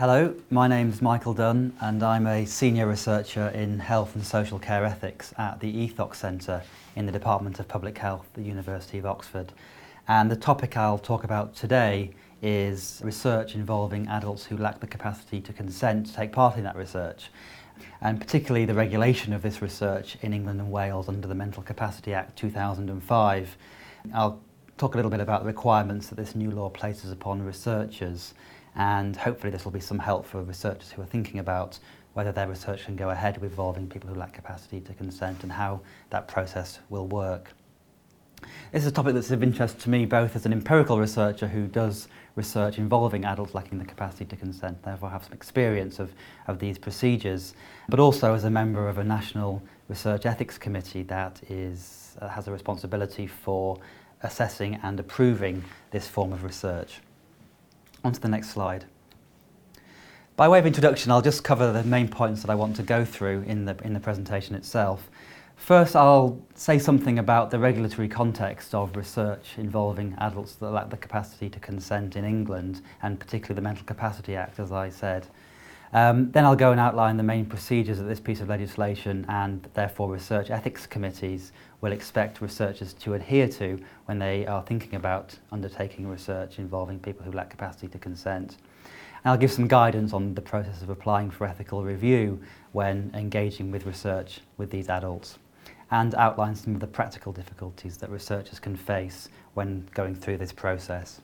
Hello, my name's Michael Dunn and I'm a senior researcher in health and social care ethics at the Ethox Centre in the Department of Public Health the University of Oxford. And the topic I'll talk about today is research involving adults who lack the capacity to consent to take part in that research and particularly the regulation of this research in England and Wales under the Mental Capacity Act 2005. I'll talk a little bit about the requirements that this new law places upon researchers and hopefully this will be some help for researchers who are thinking about whether their research can go ahead with involving people who lack capacity to consent and how that process will work. This is a topic that's of interest to me both as an empirical researcher who does research involving adults lacking the capacity to consent, therefore have some experience of, of these procedures, but also as a member of a national research ethics committee that is, uh, has a responsibility for assessing and approving this form of research. On to the next slide. By way of introduction, I'll just cover the main points that I want to go through in the, in the presentation itself. First, I'll say something about the regulatory context of research involving adults that lack the capacity to consent in England, and particularly the Mental Capacity Act, as I said. Um, then I'll go and outline the main procedures that this piece of legislation and therefore research ethics committees will expect researchers to adhere to when they are thinking about undertaking research involving people who lack capacity to consent. And I'll give some guidance on the process of applying for ethical review when engaging with research with these adults and outline some of the practical difficulties that researchers can face when going through this process.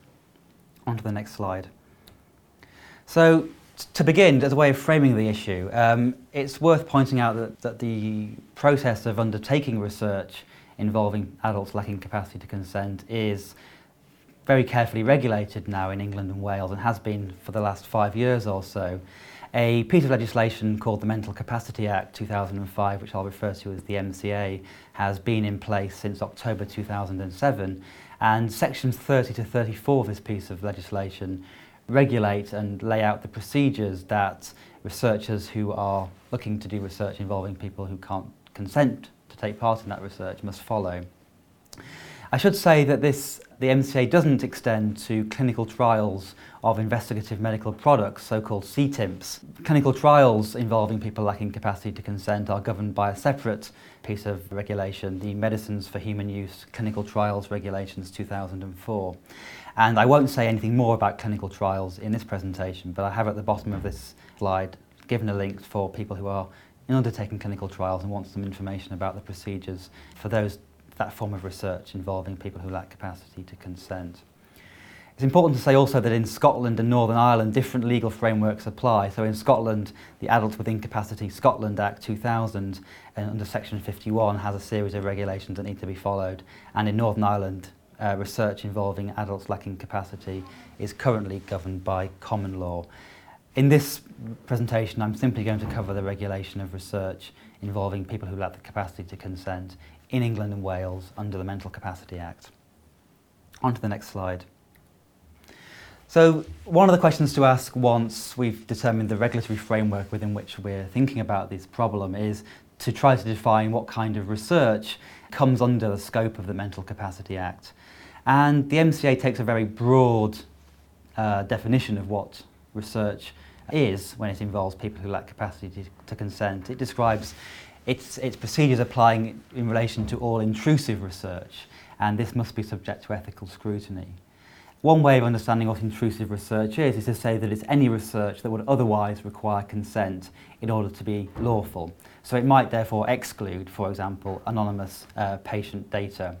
On to the next slide. So, to begin, as a way of framing the issue, um, it's worth pointing out that, that the process of undertaking research involving adults lacking capacity to consent is very carefully regulated now in England and Wales and has been for the last five years or so a piece of legislation called the Mental Capacity Act 2005, which I'll refer to as the MCA, has been in place since October 2007. And sections 30 to 34 of this piece of legislation regulate and lay out the procedures that researchers who are looking to do research involving people who can't consent to take part in that research must follow. I should say that this, the MCA doesn't extend to clinical trials of investigative medical products, so-called CTIMPs. Clinical trials involving people lacking capacity to consent are governed by a separate piece of regulation, the Medicines for Human Use Clinical Trials Regulations 2004. And I won't say anything more about clinical trials in this presentation, but I have at the bottom of this slide given a link for people who are undertaking clinical trials and want some information about the procedures for those that form of research involving people who lack capacity to consent. It's important to say also that in Scotland and Northern Ireland, different legal frameworks apply. So in Scotland, the Adults with Incapacity Scotland Act 2000, and uh, under Section 51, has a series of regulations that need to be followed. And in Northern Ireland, uh, research involving adults lacking capacity is currently governed by common law. In this presentation, I'm simply going to cover the regulation of research involving people who lack the capacity to consent in England and Wales under the Mental Capacity Act. On to the next slide. So one of the questions to ask once we've determined the regulatory framework within which we're thinking about this problem is to try to define what kind of research comes under the scope of the Mental Capacity Act. And the MCA takes a very broad uh, definition of what research is when it involves people who lack capacity to, to consent. It describes its, its procedures applying in relation to all intrusive research, and this must be subject to ethical scrutiny. One way of understanding what intrusive research is is to say that it's any research that would otherwise require consent in order to be lawful. So it might therefore exclude, for example, anonymous uh, patient data.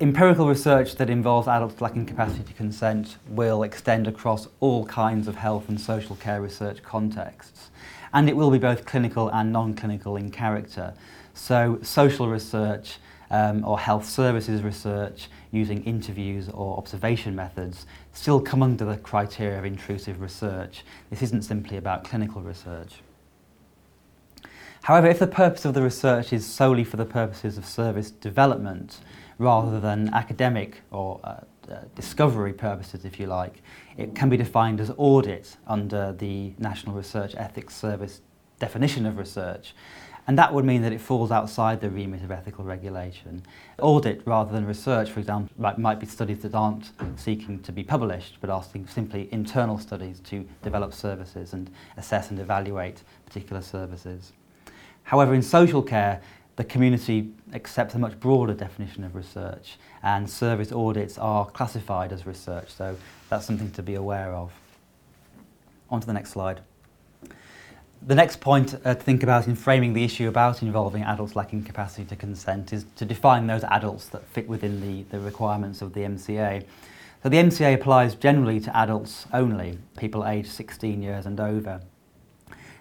Empirical research that involves adults lacking capacity to consent will extend across all kinds of health and social care research contexts and it will be both clinical and non-clinical in character. So social research um, or health services research using interviews or observation methods still come under the criteria of intrusive research. This isn't simply about clinical research. However, if the purpose of the research is solely for the purposes of service development rather than academic or uh, uh, discovery purposes, if you like, it can be defined as audit under the National Research Ethics Service definition of research. And that would mean that it falls outside the remit of ethical regulation. Audit rather than research, for example, might, might be studies that aren't seeking to be published, but are simply internal studies to develop services and assess and evaluate particular services. However, in social care, the community accepts a much broader definition of research and service audits are classified as research, so that's something to be aware of. On to the next slide. The next point uh, to think about in framing the issue about involving adults lacking capacity to consent is to define those adults that fit within the, the requirements of the MCA. So the MCA applies generally to adults only, people aged 16 years and over.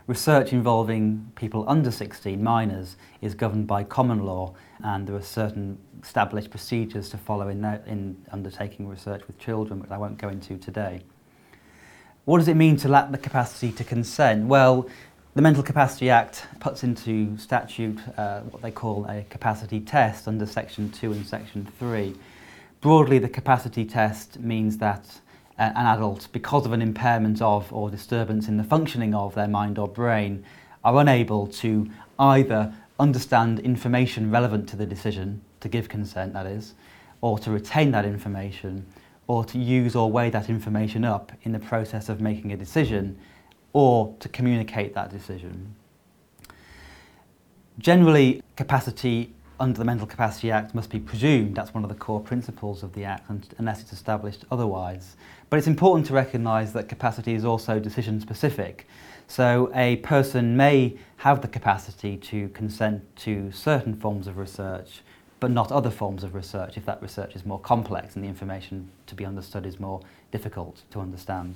Research involving people under 16, minors, is governed by common law and there are certain established procedures to follow in, that, in undertaking research with children, which I won't go into today. What does it mean to lack the capacity to consent? Well, the Mental Capacity Act puts into statute uh, what they call a capacity test under Section 2 and Section 3. Broadly, the capacity test means that uh, an adult, because of an impairment of or disturbance in the functioning of their mind or brain, are unable to either understand information relevant to the decision, to give consent that is, or to retain that information, or to use or weigh that information up in the process of making a decision or to communicate that decision. Generally, capacity under the Mental Capacity Act must be presumed. That's one of the core principles of the Act, unless it's established otherwise. But it's important to recognise that capacity is also decision specific. So a person may have the capacity to consent to certain forms of research, but not other forms of research if that research is more complex and the information to be understood is more difficult to understand.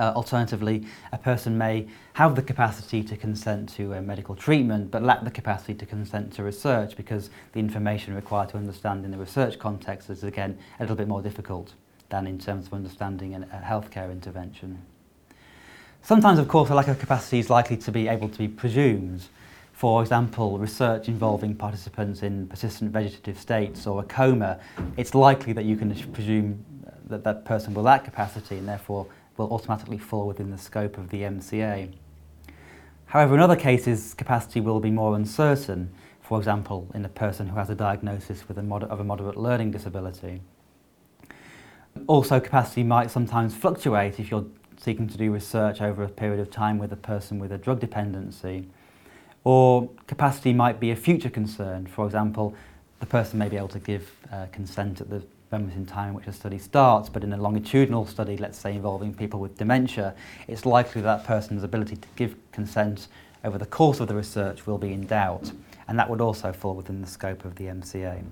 Uh, alternatively, a person may have the capacity to consent to a medical treatment but lack the capacity to consent to research because the information required to understand in the research context is again a little bit more difficult than in terms of understanding a healthcare intervention. Sometimes, of course, a lack of capacity is likely to be able to be presumed. For example, research involving participants in persistent vegetative states or a coma, it's likely that you can presume that that person will lack capacity and therefore will automatically fall within the scope of the MCA. However, in other cases, capacity will be more uncertain, for example, in a person who has a diagnosis with a of a moderate learning disability. Also, capacity might sometimes fluctuate if you're seeking to do research over a period of time with a person with a drug dependency. Or capacity might be a future concern. For example, the person may be able to give uh, consent at the moment in time in which a study starts, but in a longitudinal study, let's say involving people with dementia, it's likely that person's ability to give consent over the course of the research will be in doubt, and that would also fall within the scope of the MCA.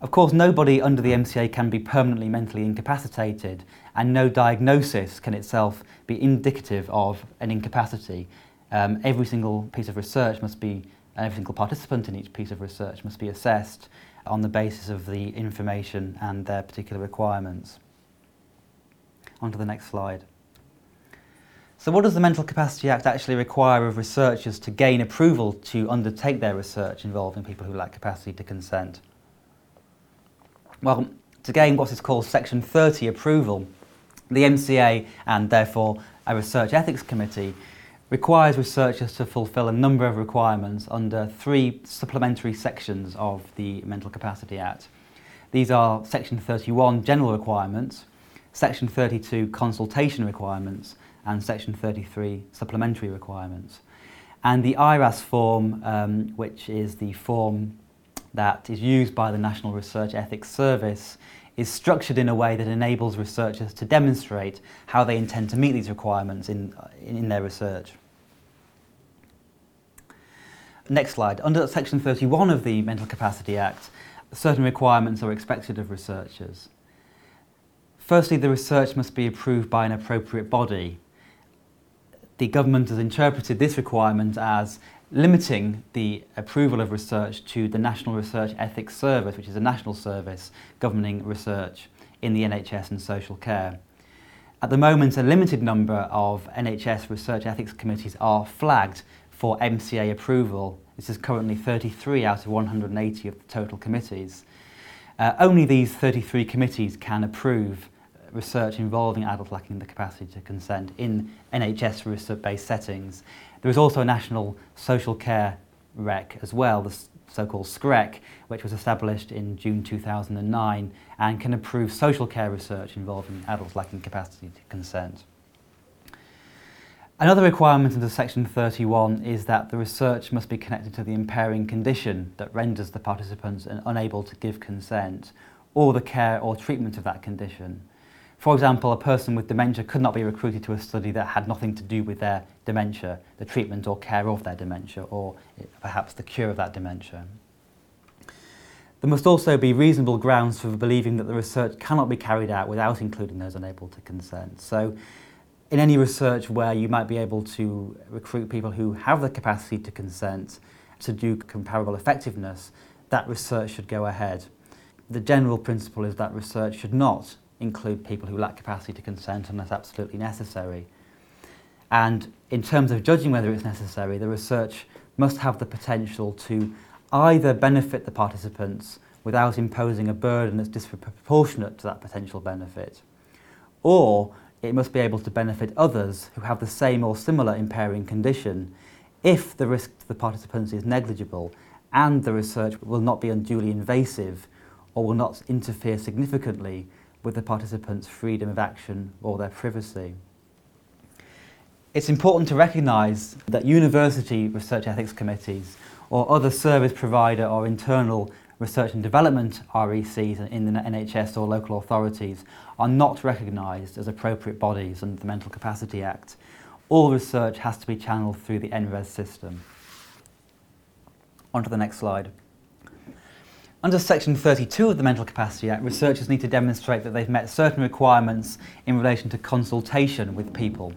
Of course, nobody under the MCA can be permanently mentally incapacitated, and no diagnosis can itself be indicative of an incapacity. Um, every single piece of research must be, and every single participant in each piece of research must be assessed on the basis of the information and their particular requirements. On to the next slide. So what does the Mental Capacity Act actually require of researchers to gain approval to undertake their research involving people who lack capacity to consent? Well, to gain what is called Section 30 approval, the MCA and therefore a Research Ethics Committee requires researchers to fulfil a number of requirements under three supplementary sections of the Mental Capacity Act. These are Section 31 general requirements, Section 32 consultation requirements, and Section 33 supplementary requirements. And the IRAS form, um, which is the form that is used by the National Research Ethics Service, is structured in a way that enables researchers to demonstrate how they intend to meet these requirements in, in their research. Next slide. Under Section 31 of the Mental Capacity Act, certain requirements are expected of researchers. Firstly, the research must be approved by an appropriate body. The government has interpreted this requirement as limiting the approval of research to the National Research Ethics Service, which is a national service governing research in the NHS and social care. At the moment, a limited number of NHS research ethics committees are flagged for MCA approval. This is currently 33 out of 180 of the total committees. Uh, only these 33 committees can approve research involving adults lacking the capacity to consent in NHS research based settings. There is also a national social care REC as well, the so-called SCREC, which was established in June 2009 and can approve social care research involving adults lacking capacity to consent. Another requirement under Section 31 is that the research must be connected to the impairing condition that renders the participants unable to give consent or the care or treatment of that condition. For example, a person with dementia could not be recruited to a study that had nothing to do with their dementia, the treatment or care of their dementia, or perhaps the cure of that dementia. There must also be reasonable grounds for believing that the research cannot be carried out without including those unable to consent. So, in any research where you might be able to recruit people who have the capacity to consent to do comparable effectiveness, that research should go ahead the general principle is that research should not include people who lack capacity to consent unless absolutely necessary. And in terms of judging whether it's necessary, the research must have the potential to either benefit the participants without imposing a burden that's disproportionate to that potential benefit, or it must be able to benefit others who have the same or similar impairing condition if the risk to the participants is negligible and the research will not be unduly invasive or will not interfere significantly with the participants' freedom of action or their privacy. It's important to recognise that university research ethics committees or other service provider or internal research and development RECs in the NHS or local authorities are not recognised as appropriate bodies under the Mental Capacity Act. All research has to be channelled through the NRES system. On to the next slide. Under Section 32 of the Mental Capacity Act, researchers need to demonstrate that they've met certain requirements in relation to consultation with people.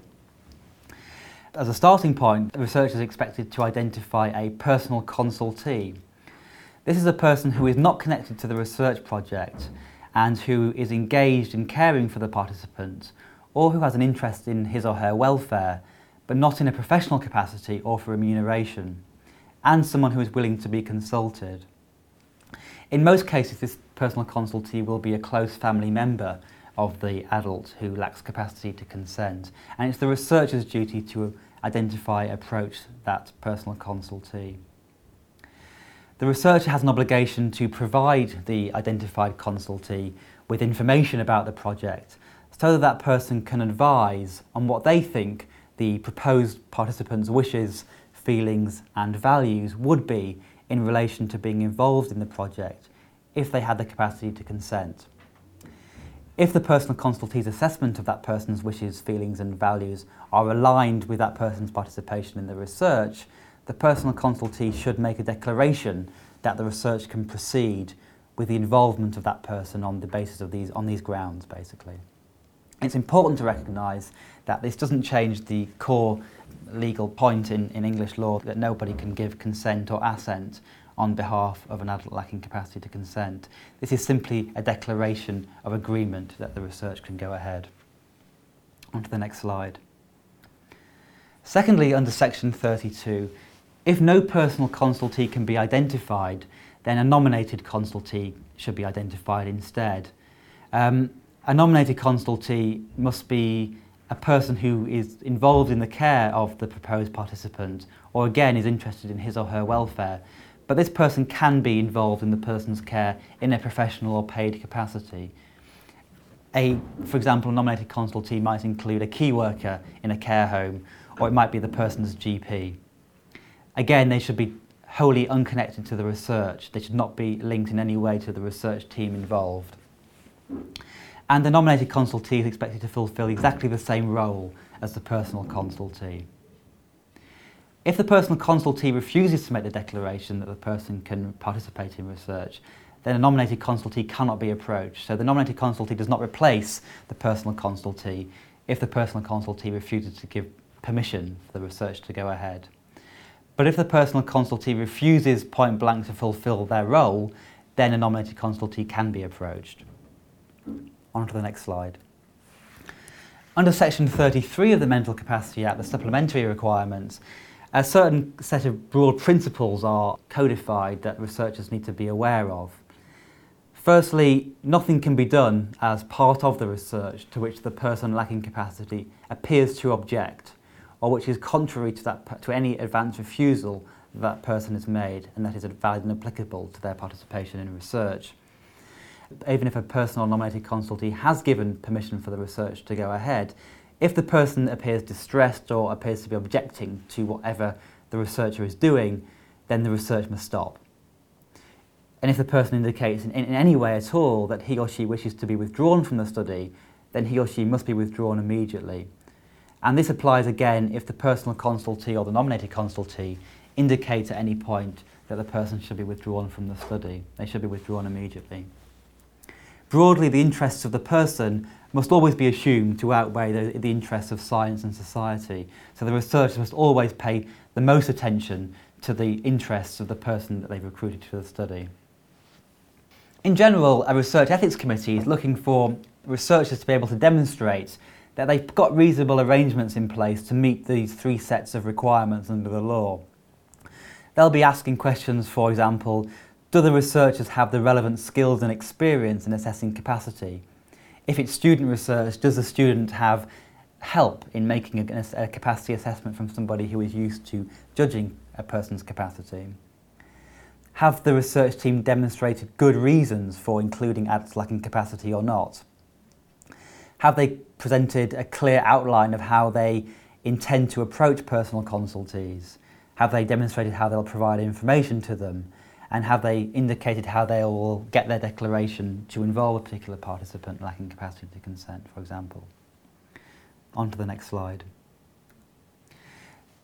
As a starting point, the researcher is expected to identify a personal consultee. This is a person who is not connected to the research project and who is engaged in caring for the participant or who has an interest in his or her welfare, but not in a professional capacity or for remuneration, and someone who is willing to be consulted. In most cases, this personal consultee will be a close family member of the adult who lacks capacity to consent, and it's the researcher's duty to identify, approach that personal consultee. The researcher has an obligation to provide the identified consultee with information about the project so that that person can advise on what they think the proposed participants' wishes, feelings, and values would be in relation to being involved in the project if they had the capacity to consent. If the personal consultee's assessment of that person's wishes, feelings, and values are aligned with that person's participation in the research, the personal consultee should make a declaration that the research can proceed with the involvement of that person on the basis of these, on these grounds, basically. It's important to recognise that this doesn't change the core legal point in, in English law that nobody can give consent or assent on behalf of an adult lacking capacity to consent. This is simply a declaration of agreement that the research can go ahead. On to the next slide. Secondly, under section 32, if no personal consultee can be identified, then a nominated consultee should be identified instead. Um, a nominated consultee must be a person who is involved in the care of the proposed participant or again is interested in his or her welfare. But this person can be involved in the person's care in a professional or paid capacity. A, for example, a nominated consultee might include a key worker in a care home or it might be the person's GP. Again, they should be wholly unconnected to the research. They should not be linked in any way to the research team involved. And the nominated consultee is expected to fulfil exactly the same role as the personal consultee. If the personal consultee refuses to make the declaration that the person can participate in research, then a nominated consultee cannot be approached. So the nominated consultee does not replace the personal consultee if the personal consultee refuses to give permission for the research to go ahead. But if the personal consultee refuses point blank to fulfil their role, then a nominated consultee can be approached. On to the next slide. Under section 33 of the Mental Capacity Act, the supplementary requirements, a certain set of broad principles are codified that researchers need to be aware of. Firstly, nothing can be done as part of the research to which the person lacking capacity appears to object, or which is contrary to, that, to any advance refusal that person has made and that is valid and applicable to their participation in research. Even if a personal nominated consultee has given permission for the research to go ahead, if the person appears distressed or appears to be objecting to whatever the researcher is doing, then the research must stop. And if the person indicates in, in, any way at all that he or she wishes to be withdrawn from the study, then he or she must be withdrawn immediately. And this applies again if the personal consultee or the nominated consultee indicates at any point that the person should be withdrawn from the study. They should be withdrawn immediately. Broadly, the interests of the person must always be assumed to outweigh the, the interests of science and society. So the researchers must always pay the most attention to the interests of the person that they've recruited for the study. In general, a research ethics committee is looking for researchers to be able to demonstrate that they've got reasonable arrangements in place to meet these three sets of requirements under the law. They'll be asking questions, for example, do the researchers have the relevant skills and experience in assessing capacity? If it's student research, does the student have help in making a, a capacity assessment from somebody who is used to judging a person's capacity? Have the research team demonstrated good reasons for including adults lacking capacity or not? Have they presented a clear outline of how they intend to approach personal consultees? Have they demonstrated how they'll provide information to them? And have they indicated how they will get their declaration to involve a particular participant lacking capacity to consent, for example? On to the next slide.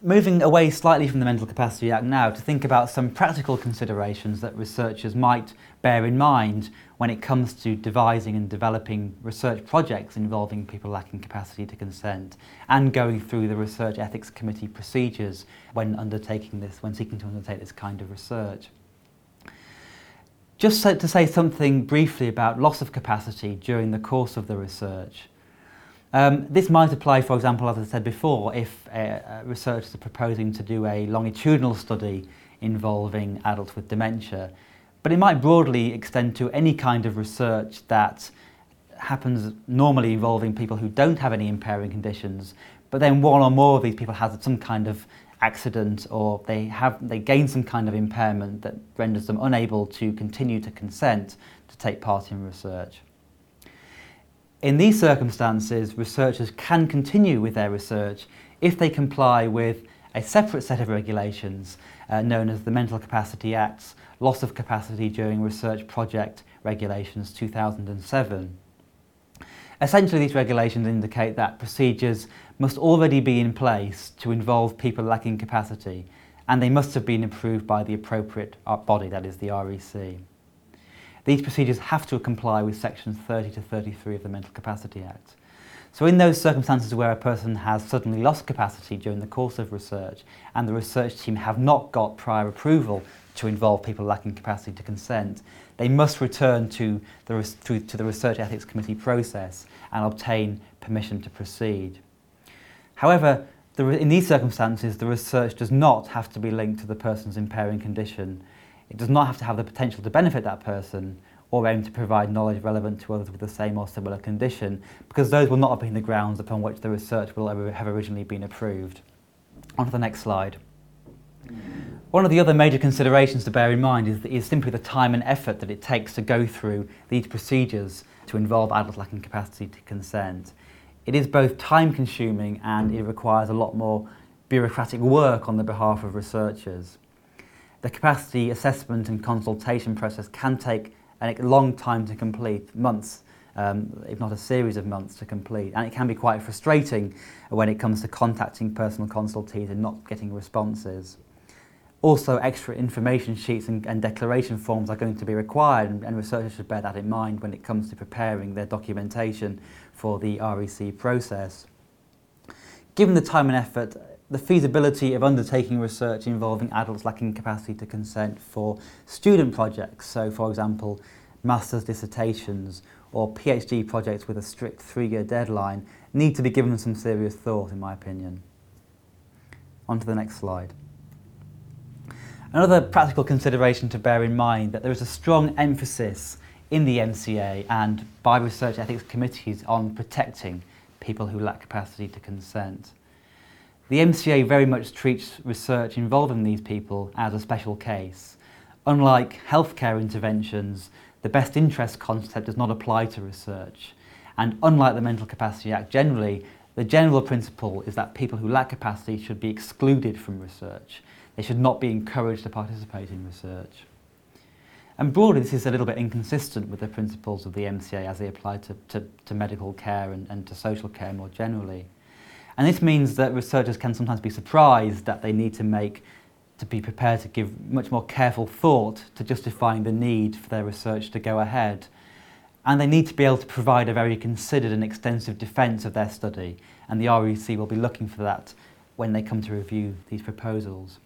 Moving away slightly from the Mental Capacity Act now to think about some practical considerations that researchers might bear in mind when it comes to devising and developing research projects involving people lacking capacity to consent and going through the Research Ethics Committee procedures when undertaking this, when seeking to undertake this kind of research. Just to say something briefly about loss of capacity during the course of the research. Um, this might apply, for example, as I said before, if uh, uh, researchers are proposing to do a longitudinal study involving adults with dementia, but it might broadly extend to any kind of research that happens normally involving people who don't have any impairing conditions, but then one or more of these people has some kind of accident or they have they gain some kind of impairment that renders them unable to continue to consent to take part in research. In these circumstances, researchers can continue with their research if they comply with a separate set of regulations uh, known as the Mental Capacity Act's Loss of Capacity During Research Project Regulations 2007. Essentially, these regulations indicate that procedures must already be in place to involve people lacking capacity, and they must have been approved by the appropriate uh, body, that is the REC. These procedures have to comply with sections 30 to 33 of the Mental Capacity Act. So in those circumstances where a person has suddenly lost capacity during the course of research and the research team have not got prior approval to involve people lacking capacity to consent, they must return to the, to, to the Research Ethics Committee process and obtain permission to proceed. However, in these circumstances, the research does not have to be linked to the person's impairing condition it does not have to have the potential to benefit that person or aim to provide knowledge relevant to others with the same or similar condition, because those will not have been the grounds upon which the research will have originally been approved. On to the next slide. One of the other major considerations to bear in mind is, is simply the time and effort that it takes to go through these procedures to involve adults lacking capacity to consent. It is both time consuming and it requires a lot more bureaucratic work on the behalf of researchers the capacity assessment and consultation process can take a long time to complete, months, um, if not a series of months to complete. And it can be quite frustrating when it comes to contacting personal consultees and not getting responses. Also, extra information sheets and, and declaration forms are going to be required, and, and researchers should bear that in mind when it comes to preparing their documentation for the REC process. Given the time and effort the feasibility of undertaking research involving adults lacking capacity to consent for student projects, so for example, master's dissertations or PhD projects with a strict three-year deadline, need to be given some serious thought, in my opinion. On to the next slide. Another practical consideration to bear in mind that there is a strong emphasis in the MCA and by research ethics committees on protecting people who lack capacity to consent. The MCA very much treats research involving these people as a special case. Unlike healthcare interventions, the best interest concept does not apply to research. And unlike the Mental Capacity Act generally, the general principle is that people who lack capacity should be excluded from research. They should not be encouraged to participate in research. And broadly, this is a little bit inconsistent with the principles of the MCA as they apply to, to, to medical care and, and to social care more generally. And this means that researchers can sometimes be surprised that they need to make to be prepared to give much more careful thought to justifying the need for their research to go ahead. And they need to be able to provide a very considered and extensive defence of their study, and the REC will be looking for that when they come to review these proposals.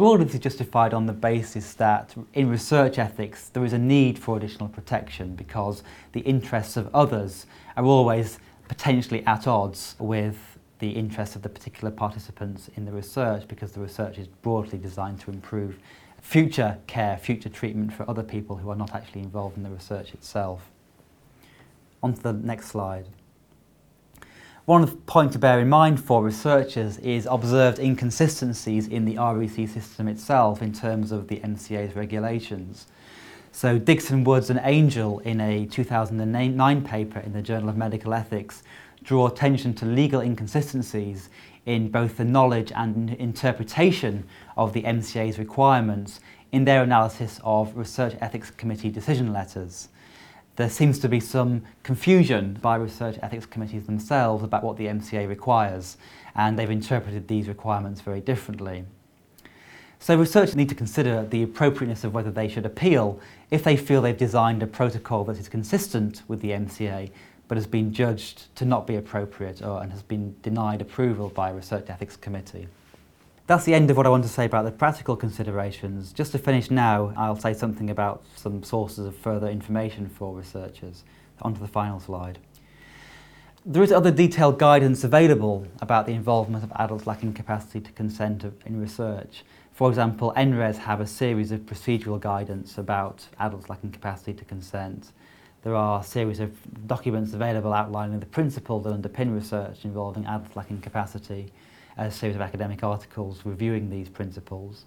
Broadly, justified on the basis that in research ethics there is a need for additional protection because the interests of others are always potentially at odds with the interests of the particular participants in the research because the research is broadly designed to improve future care, future treatment for other people who are not actually involved in the research itself. On to the next slide. One point to bear in mind for researchers is observed inconsistencies in the REC system itself in terms of the MCA's regulations. So Dixon-Woods and Angell in a 2009 paper in the Journal of Medical Ethics draw attention to legal inconsistencies in both the knowledge and interpretation of the MCA's requirements in their analysis of Research Ethics Committee decision letters there seems to be some confusion by research ethics committees themselves about what the MCA requires, and they've interpreted these requirements very differently. So researchers need to consider the appropriateness of whether they should appeal if they feel they've designed a protocol that is consistent with the MCA but has been judged to not be appropriate or, and has been denied approval by a research ethics committee. That's the end of what I want to say about the practical considerations. Just to finish now, I'll say something about some sources of further information for researchers. On to the final slide. There is other detailed guidance available about the involvement of adults lacking capacity to consent in research. For example, NRES have a series of procedural guidance about adults lacking capacity to consent. There are a series of documents available outlining the principles that underpin research involving adults lacking capacity a series of academic articles reviewing these principles.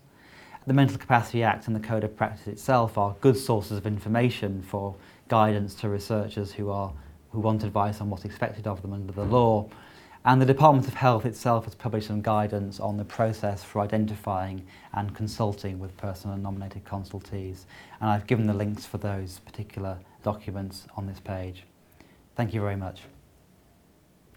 The Mental Capacity Act and the Code of Practice itself are good sources of information for guidance to researchers who, are, who want advice on what's expected of them under the law. And the Department of Health itself has published some guidance on the process for identifying and consulting with personal and nominated consultees. And I've given the links for those particular documents on this page. Thank you very much.